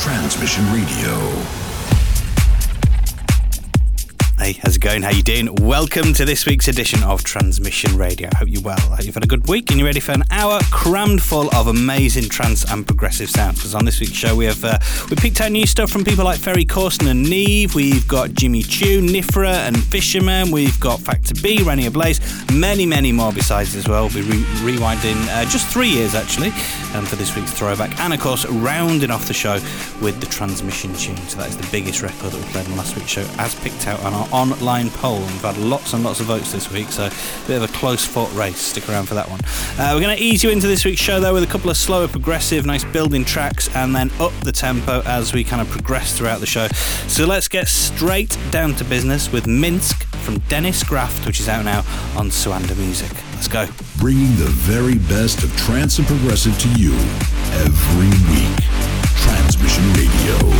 Transmission Radio. How's it going? How you doing? Welcome to this week's edition of Transmission Radio. I hope you're well. Hope you've had a good week and you're ready for an hour crammed full of amazing trance and progressive sounds. Because on this week's show we have uh, we picked out new stuff from people like Ferry Corsten and Nevve. We've got Jimmy Chou, Nifra and Fisherman. We've got Factor B, Rene Ablaze, many many more besides as well. We'll be re- rewinding uh, just three years actually um, for this week's throwback, and of course rounding off the show with the Transmission tune. So that is the biggest record that we played on last week's show, as picked out on our online poll. We've had lots and lots of votes this week, so a bit of a close fought race. Stick around for that one. Uh, we're going to ease you into this week's show though with a couple of slower, progressive, nice building tracks, and then up the tempo as we kind of progress throughout the show. So let's get straight down to business with Minsk from Dennis Graft, which is out now on Suanda Music. Let's go. Bringing the very best of trance and progressive to you every week. Transmission Radio.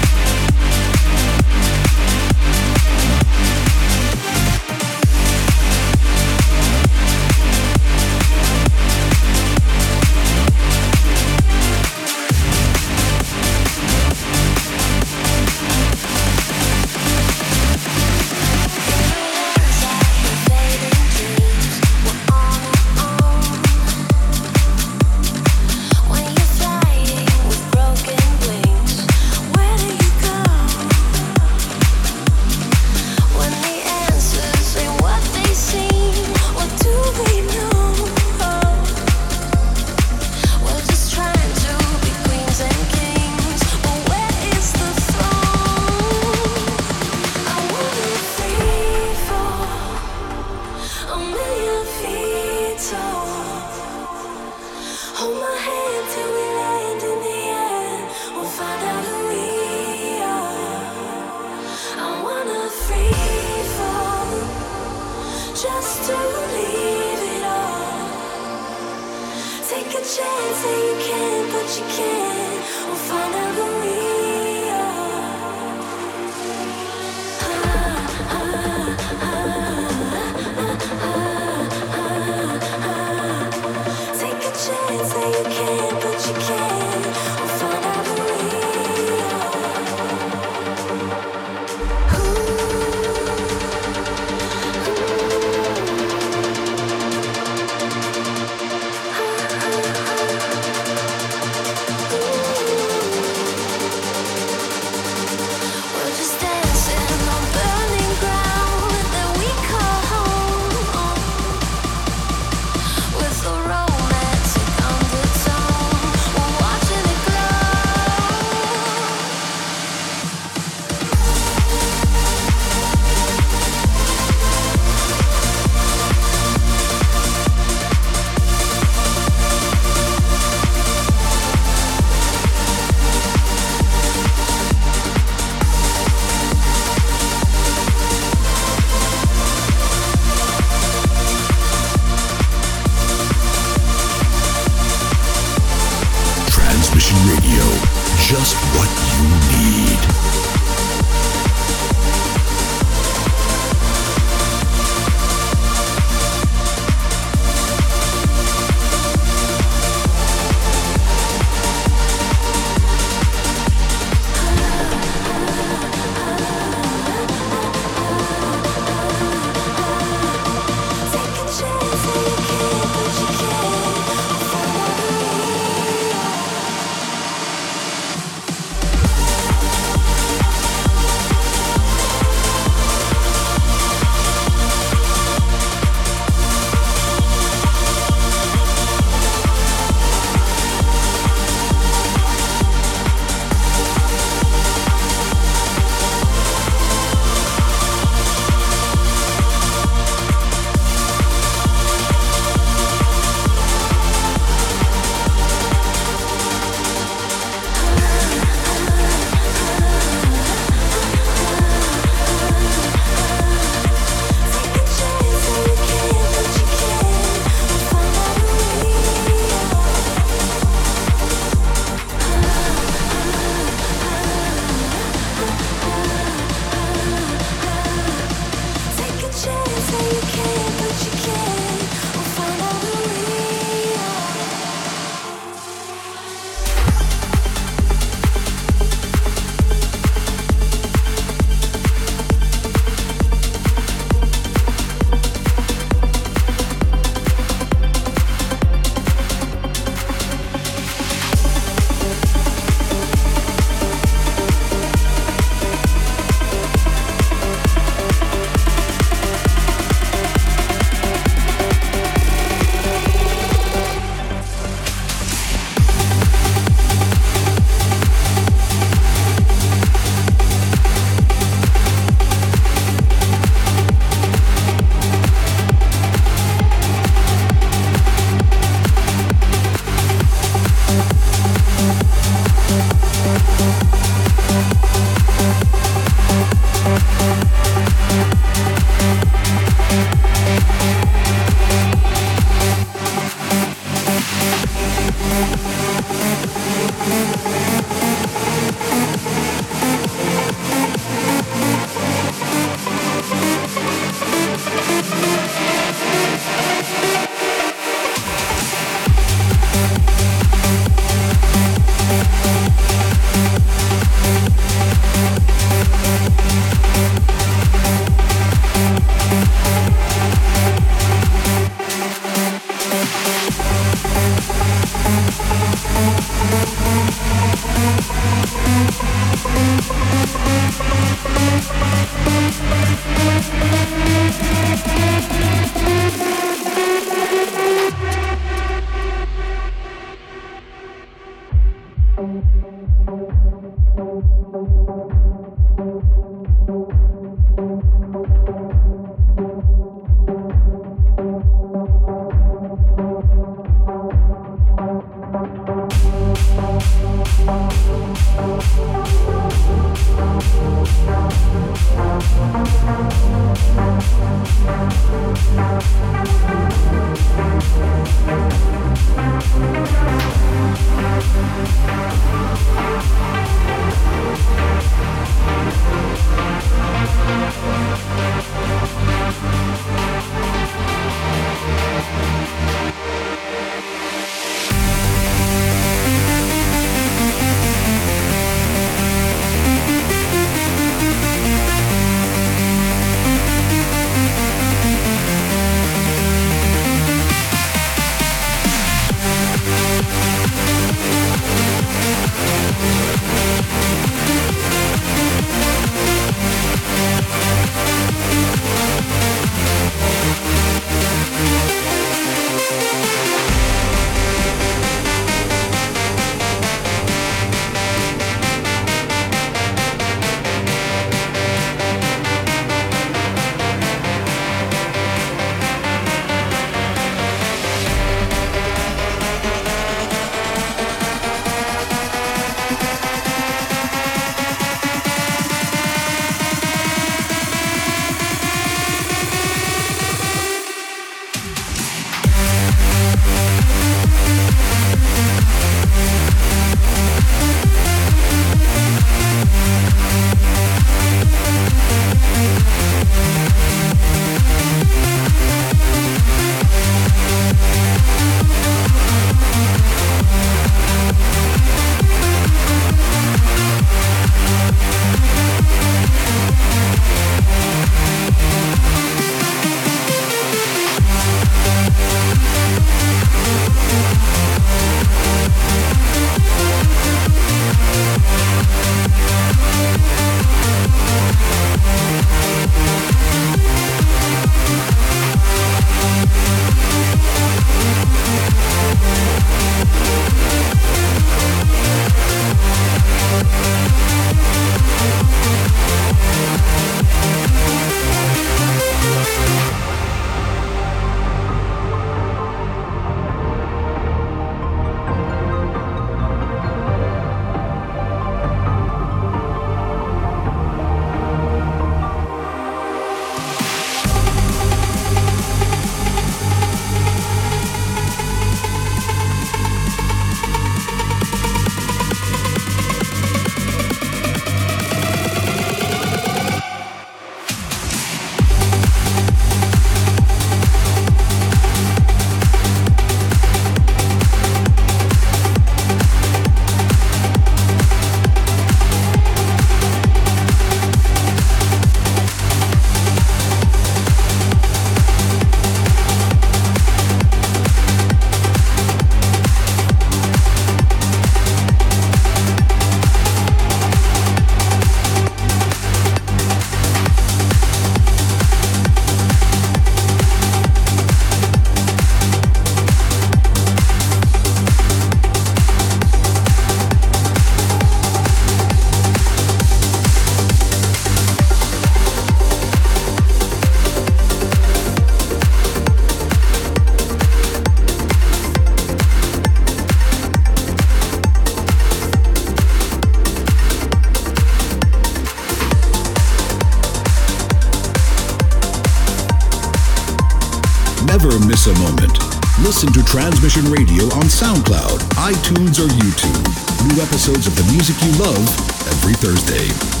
Transmission Radio on SoundCloud, iTunes, or YouTube. New episodes of the music you love every Thursday.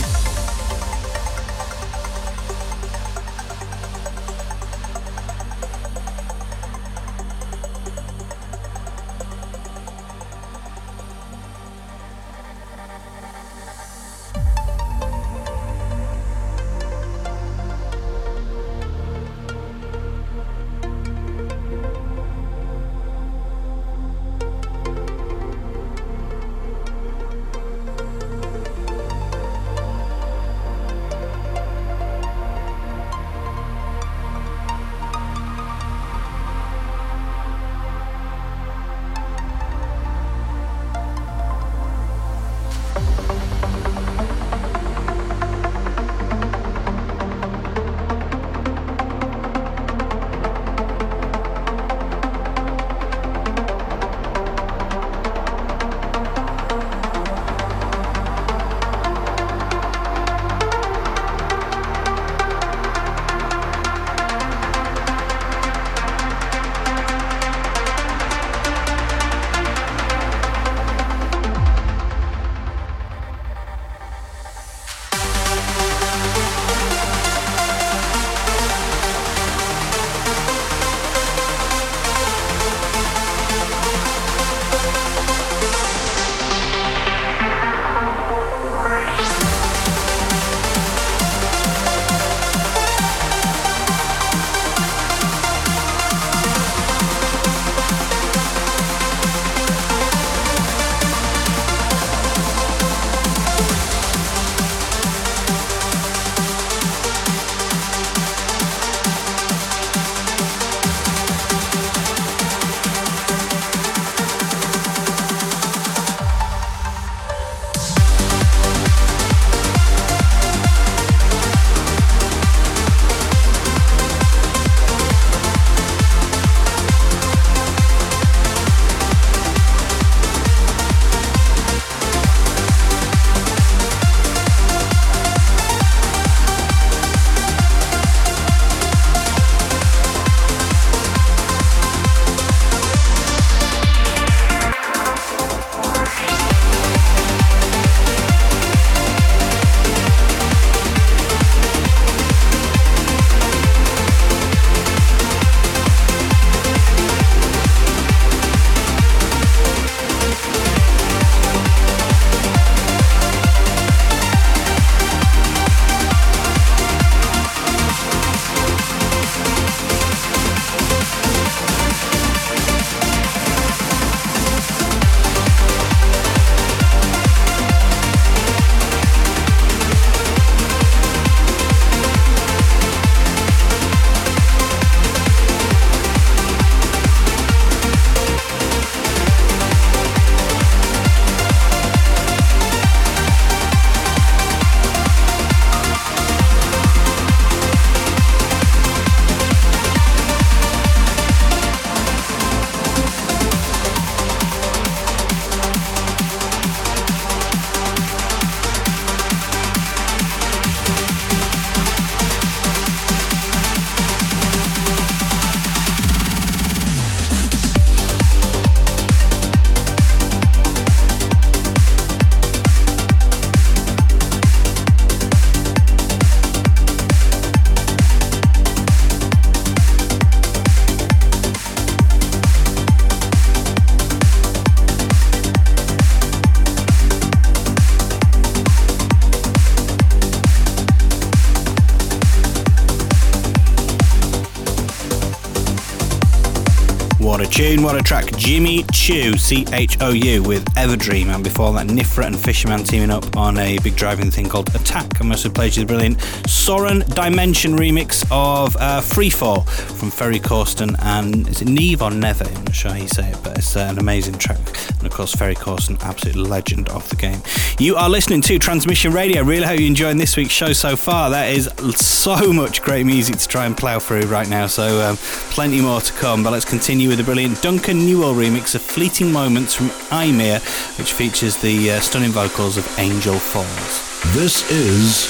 Tune, what a track. Jimmy Chou, C H O U, with Everdream, and before that, Nifra and Fisherman teaming up on a big driving thing called Attack. I must have played you the brilliant Soren DIM3NSION remix of uh, Freefall from Ferry Corsten and is it Neve or Neve? I'm not sure how you say it, but it's uh, an amazing track. And of course, Ferry Corsten, absolute legend of the game. You are listening to Transmission Radio. Really hope you're enjoying this week's show so far. That is so much great music to try and plough through right now, so um, plenty more to come. But let's continue with the brilliant Duncan Newell remix of Fleeting Moments from Eimear, which features the uh, stunning vocals of Angel Falls. This is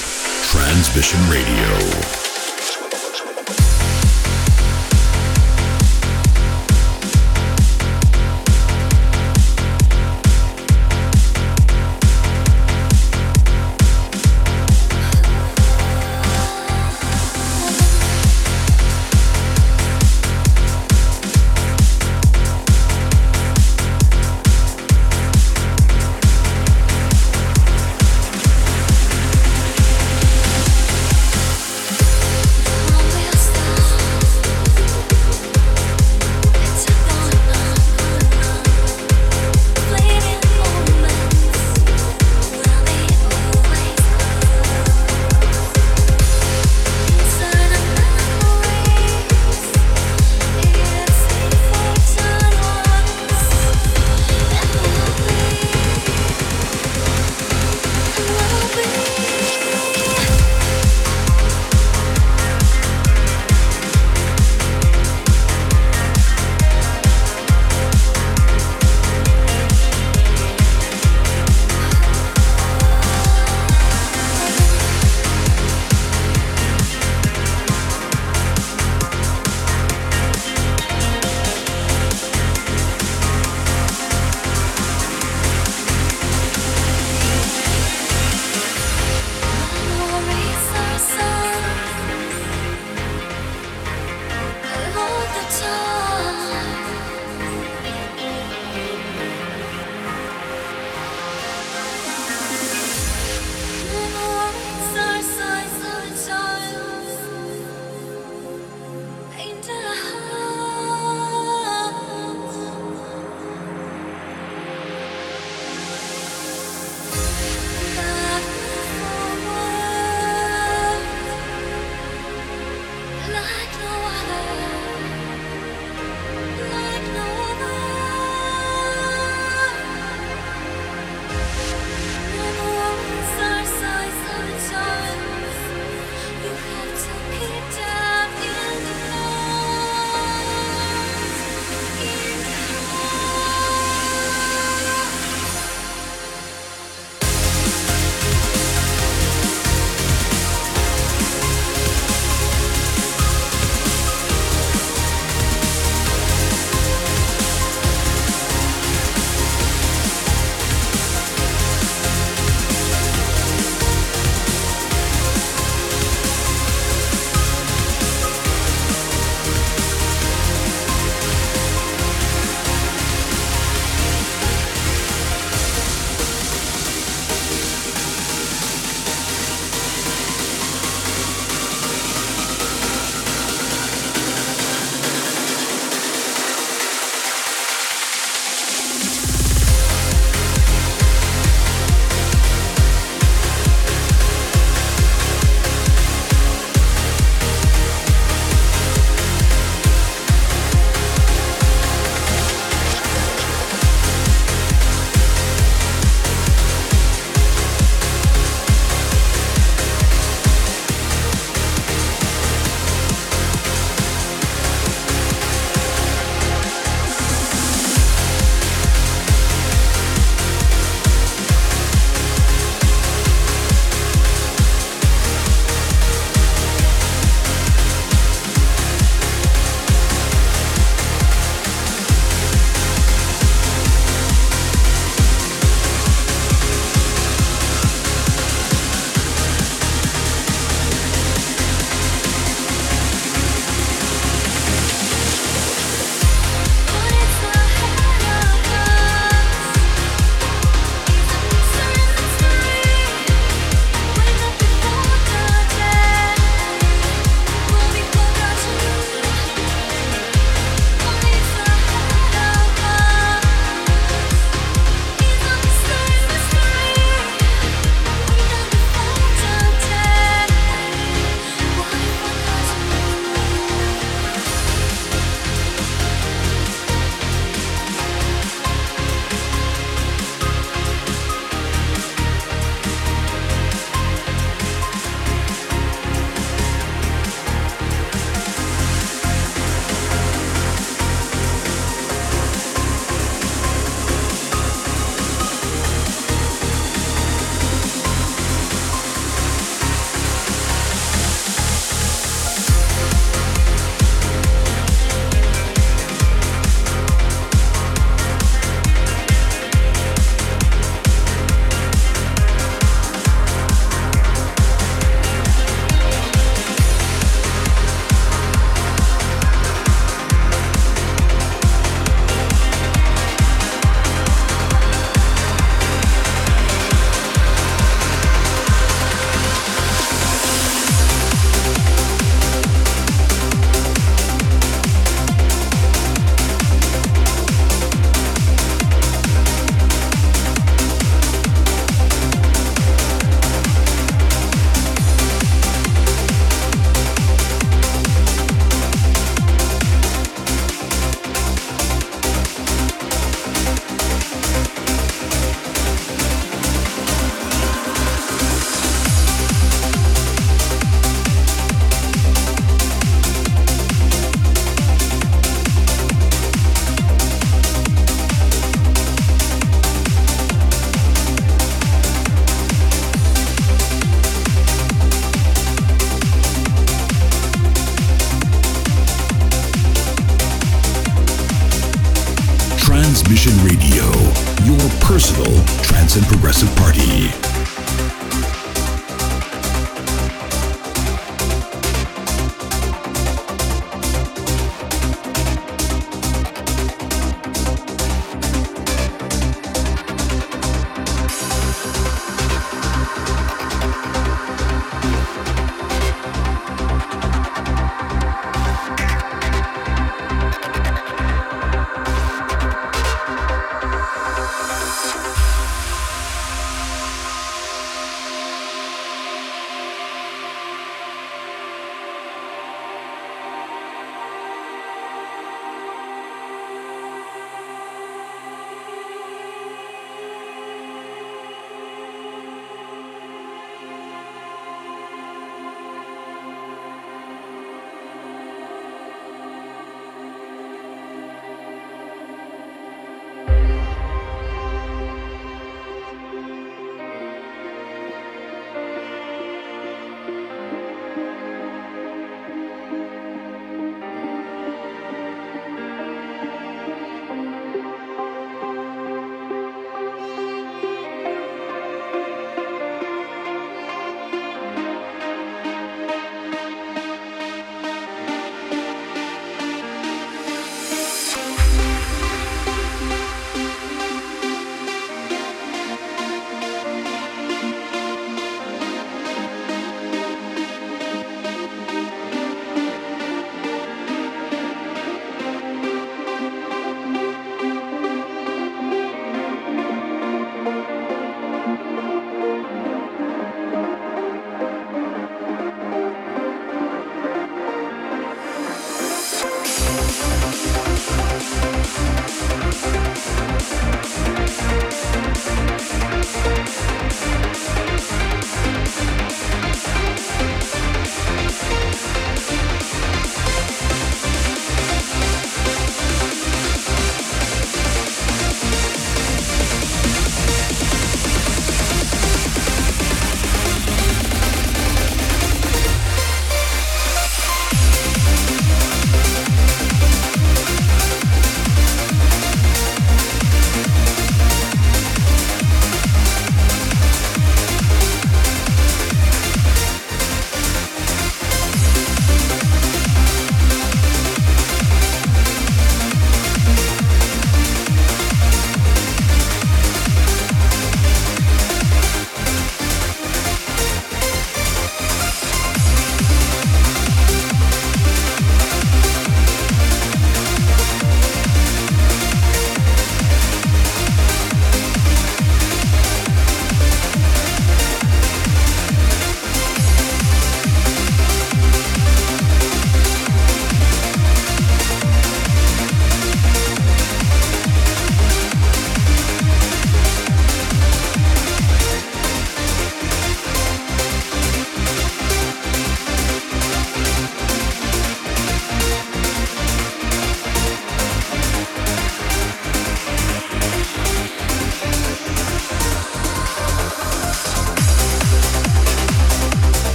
Transmission Radio.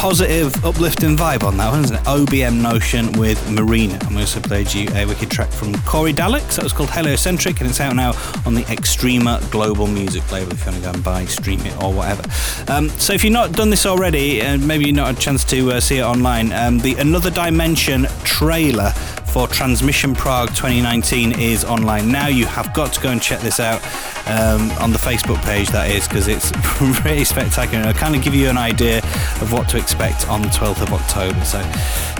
Positive, uplifting vibe on that one, isn't it? OBM Notion with Marina. And we also played you a wicked track from Corydalics. That was called Heliocentric, and it's out now on the Extrema Global Music label if you want to go and buy, stream it, or whatever. Um, so if you've not done this already, and uh, maybe you've not had a chance to uh, see it online, um, the Another Dimension trailer for Transmission Prague 2019 is online now. You have got to go and check this out um, on the Facebook page, that is, because it's really spectacular. It'll kind of give you an idea of what to expect on the 12th of October. So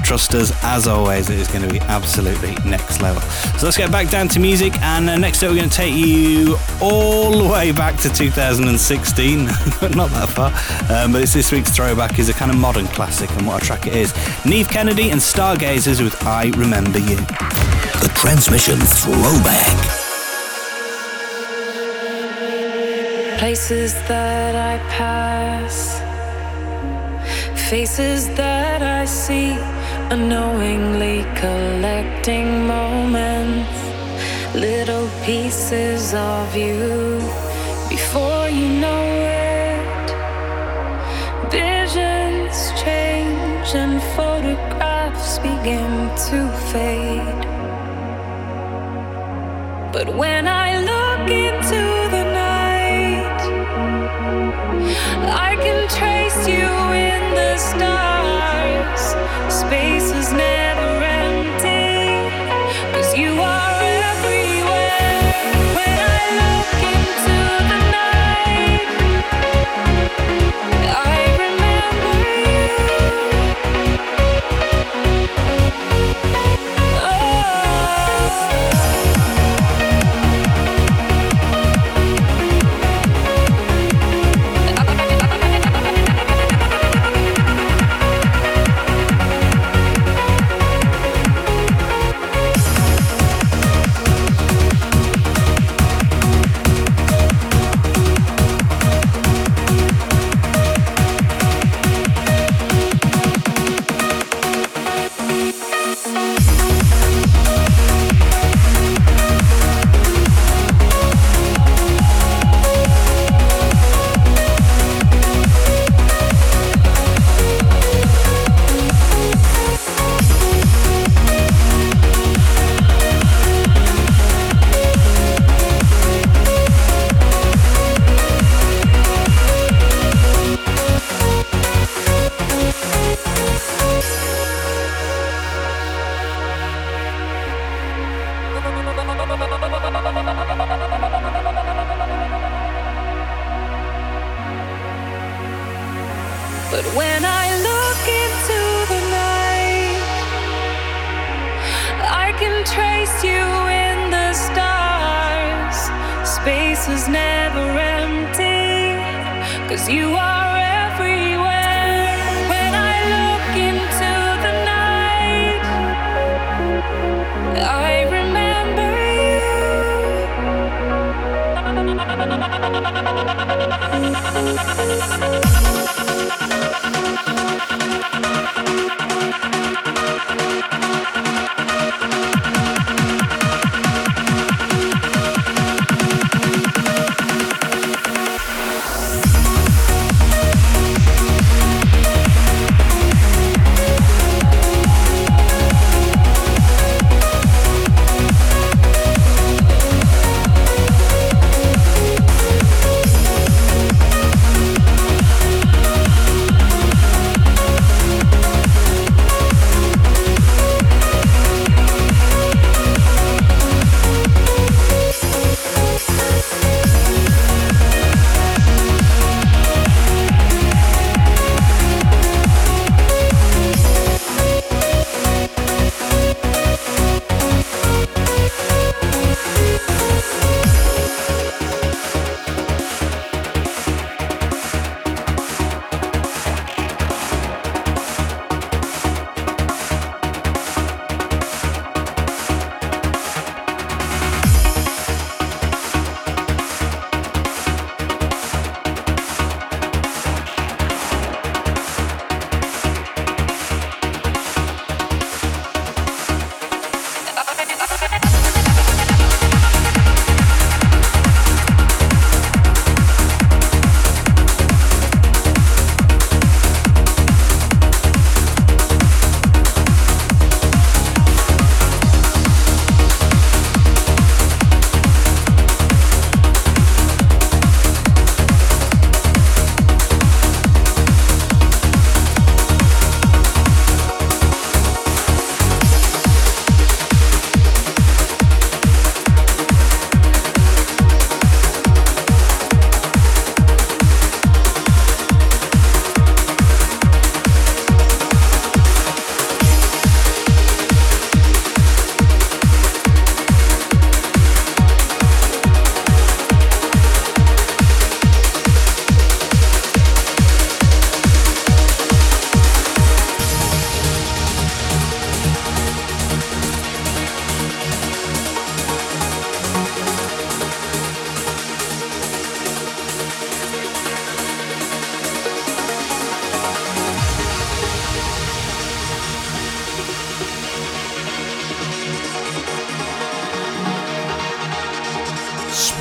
trust us, as always, it is going to be absolutely next level. So let's get back down to music, and uh, next up, we're going to take you all the way back to 2016, not that far, um, but it's this week's throwback is a kind of modern classic, and what a track it is. Neev Kennedy and Stargazers with I Remember You. The Transmission Throwback. Places that I pass, faces that I see, unknowingly collecting moments, little pieces of you before you know it. Visions change and photographs begin to fade. But when I look into the night, I can trace you in the stars. Space is never empty, cause you are everywhere. When I look into the night, I remember But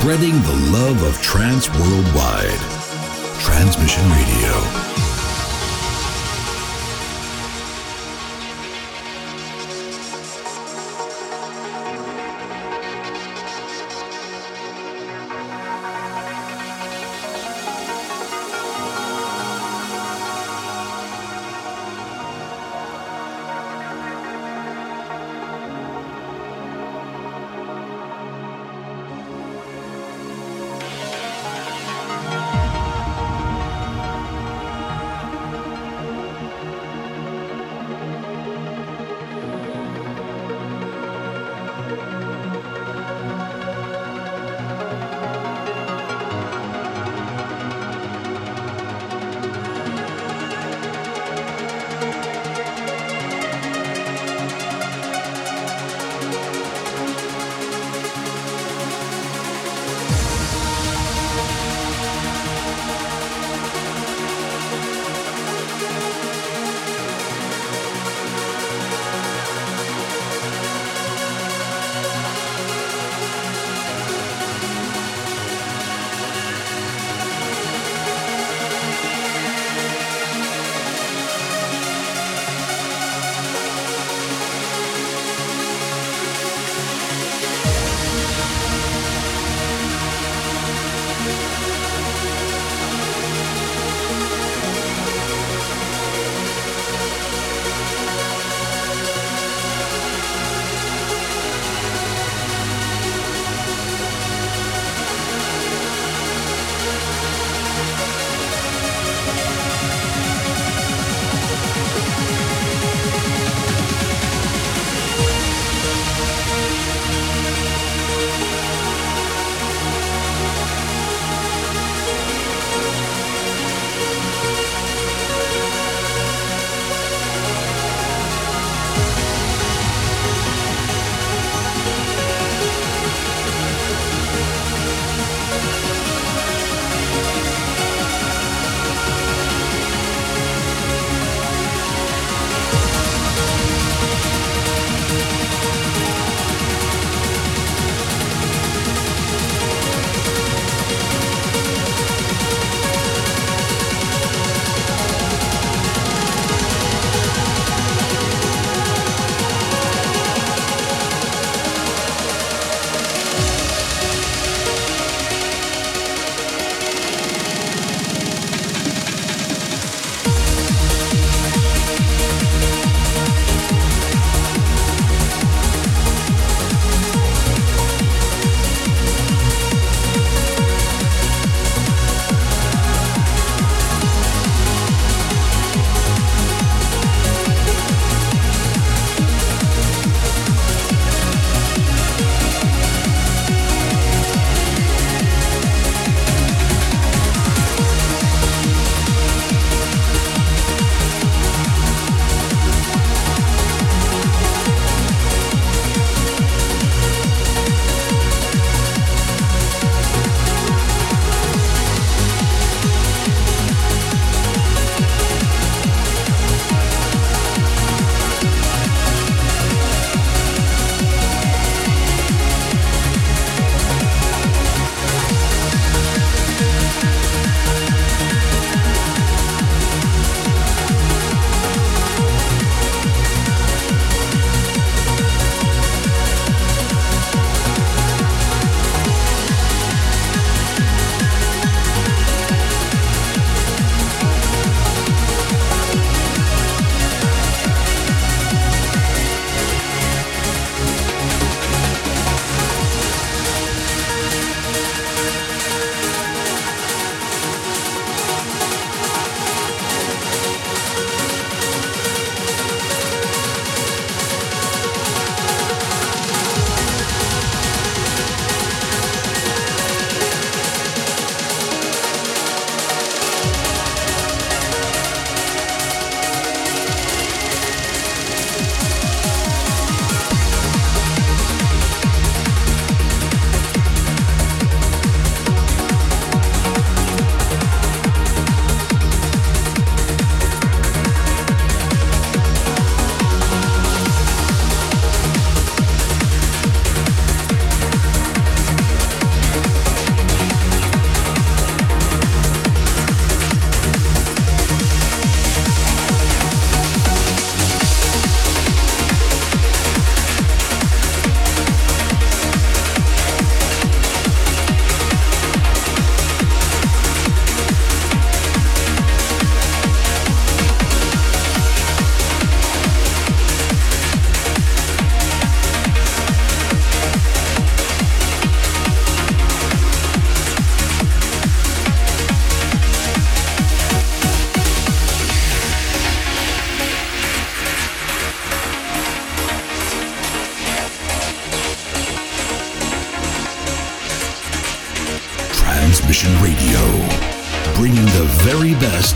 spreading the love of trance worldwide. Transmission Radio.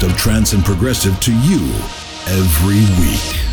Of trance and progressive to you every week.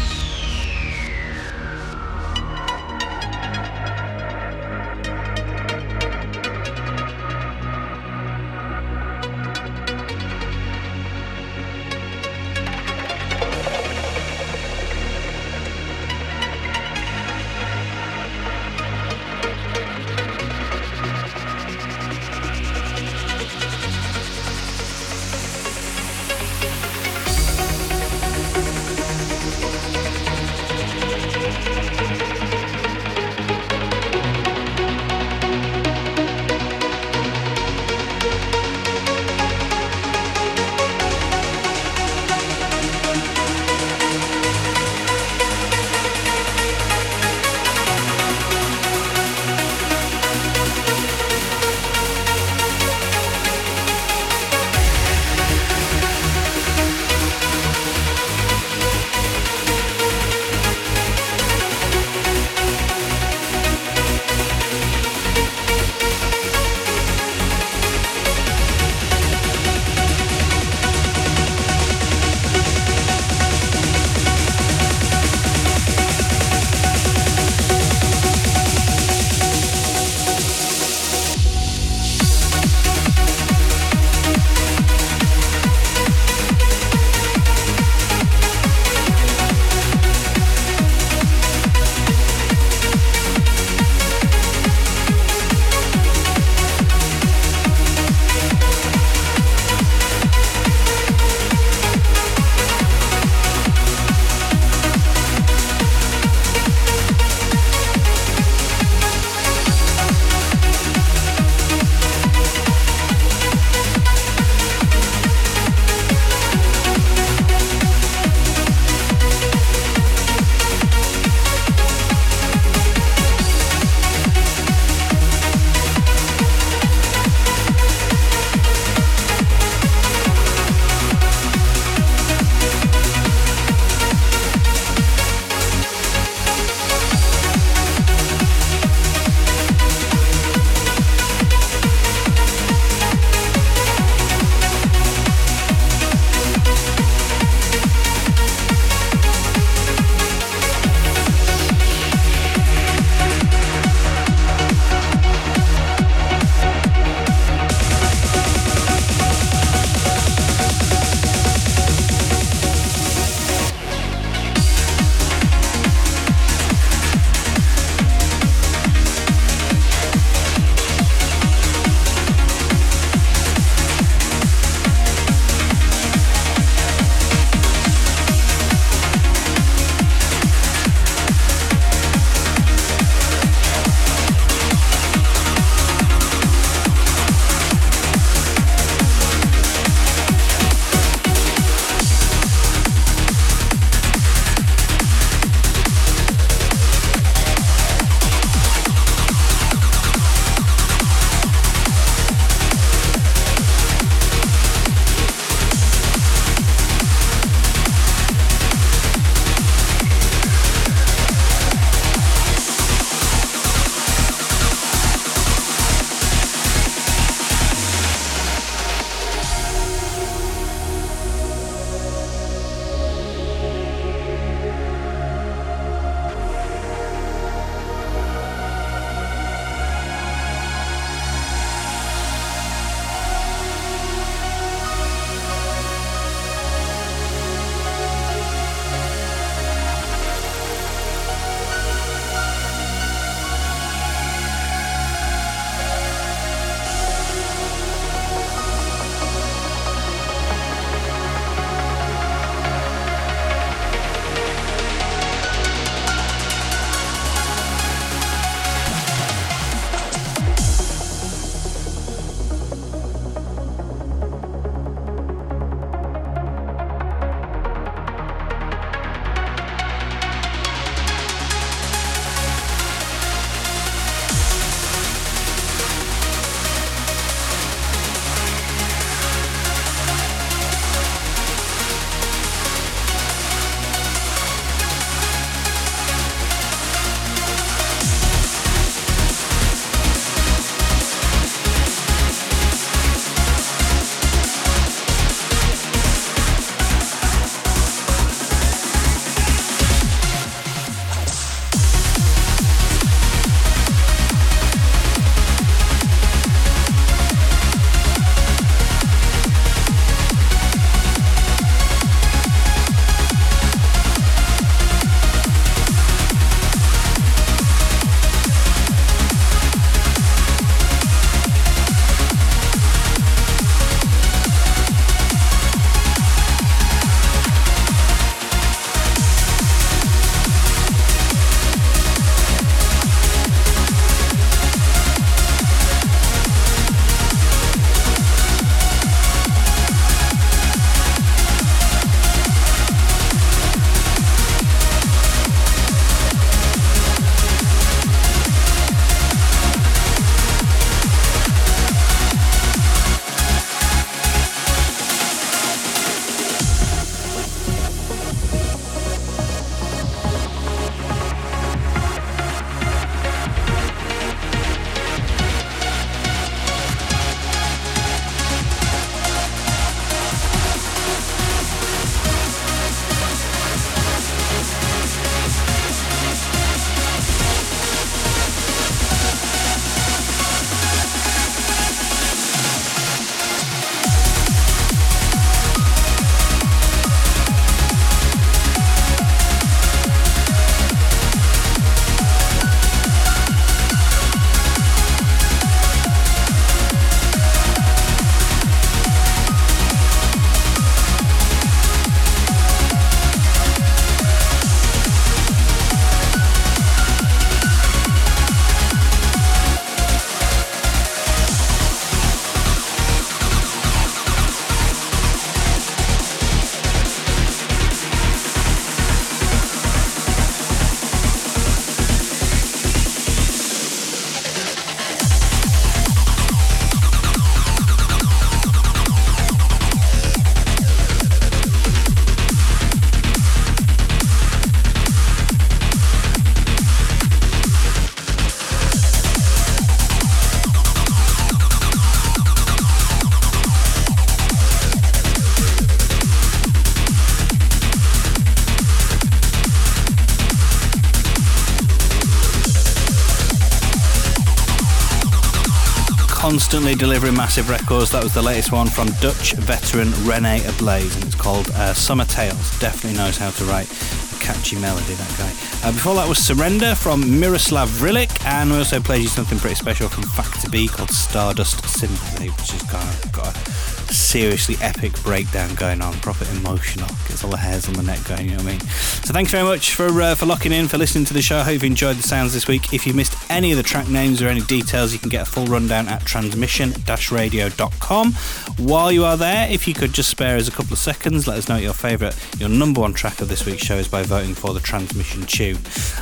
Constantly delivering massive records. That was the latest one from Dutch veteran Rene Ablaze, and it's called uh, Summer Tales. Definitely knows how to write a catchy melody, that guy. Uh, before that was Surrender from Miroslav Vrlik, and we also played you something pretty special from Factor B called Stardust Symphony, which has of got a seriously epic breakdown going on, proper emotional. Gets all the hairs on the neck going, you know what I mean? So thanks very much for uh, for locking in, for listening to the show. I hope you enjoyed the sounds this week. If you missed any of the track names or any details, you can get a full rundown at transmission-radio.com. While you are there, if you could just spare us a couple of seconds, let us know your favourite, your number one track of this week's show is by voting for the transmission tune.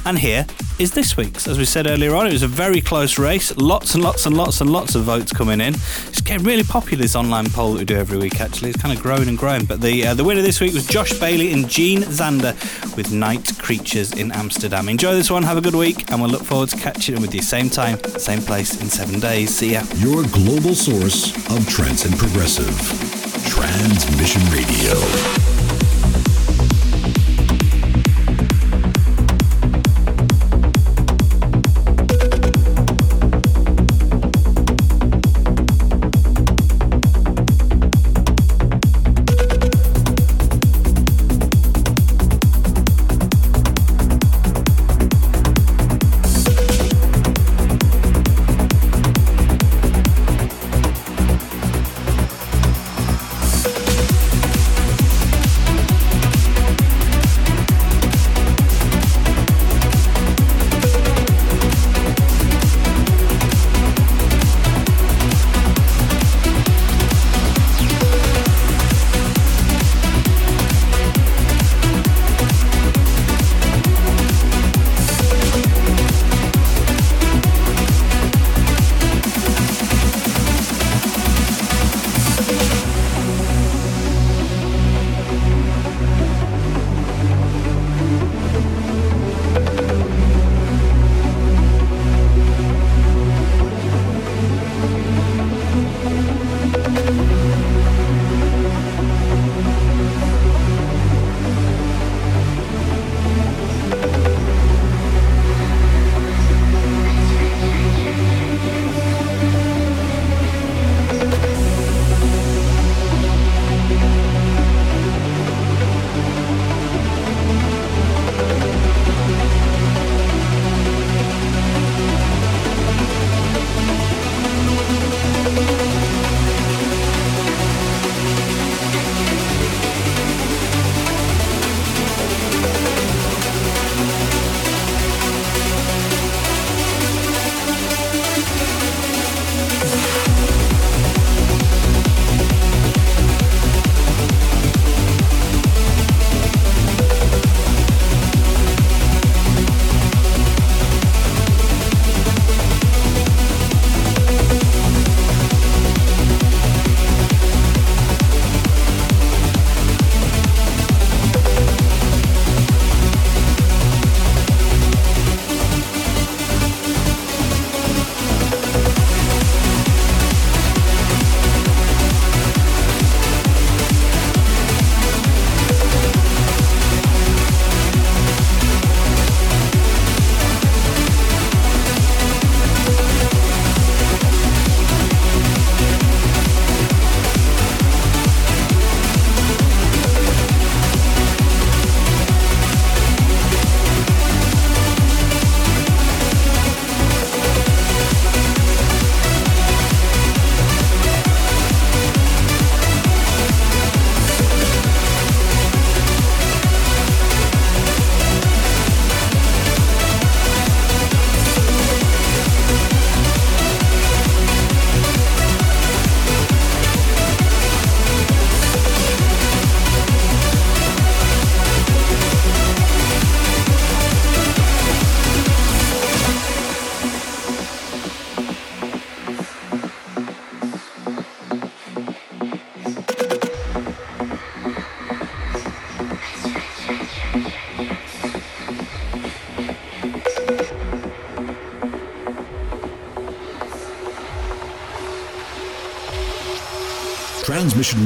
And here is this week's. As we said earlier on, it was a very close race. Lots and lots and lots and lots of votes coming in. It's getting really popular, this online poll that we do every week, actually. It's kind of growing and growing. But the, uh, the winner this week was Josh Bailey and Gene Xander with Night Creatures in Amsterdam. Enjoy this one, have a good week, and we'll look forward to catching with you same time, same place in seven days. See ya. Your global source of trance and progressive. Transmission Radio.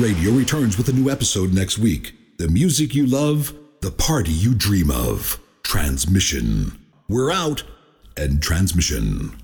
Radio returns with a new episode next week. The music you love, the party you dream of. Transmission. We're out and transmission.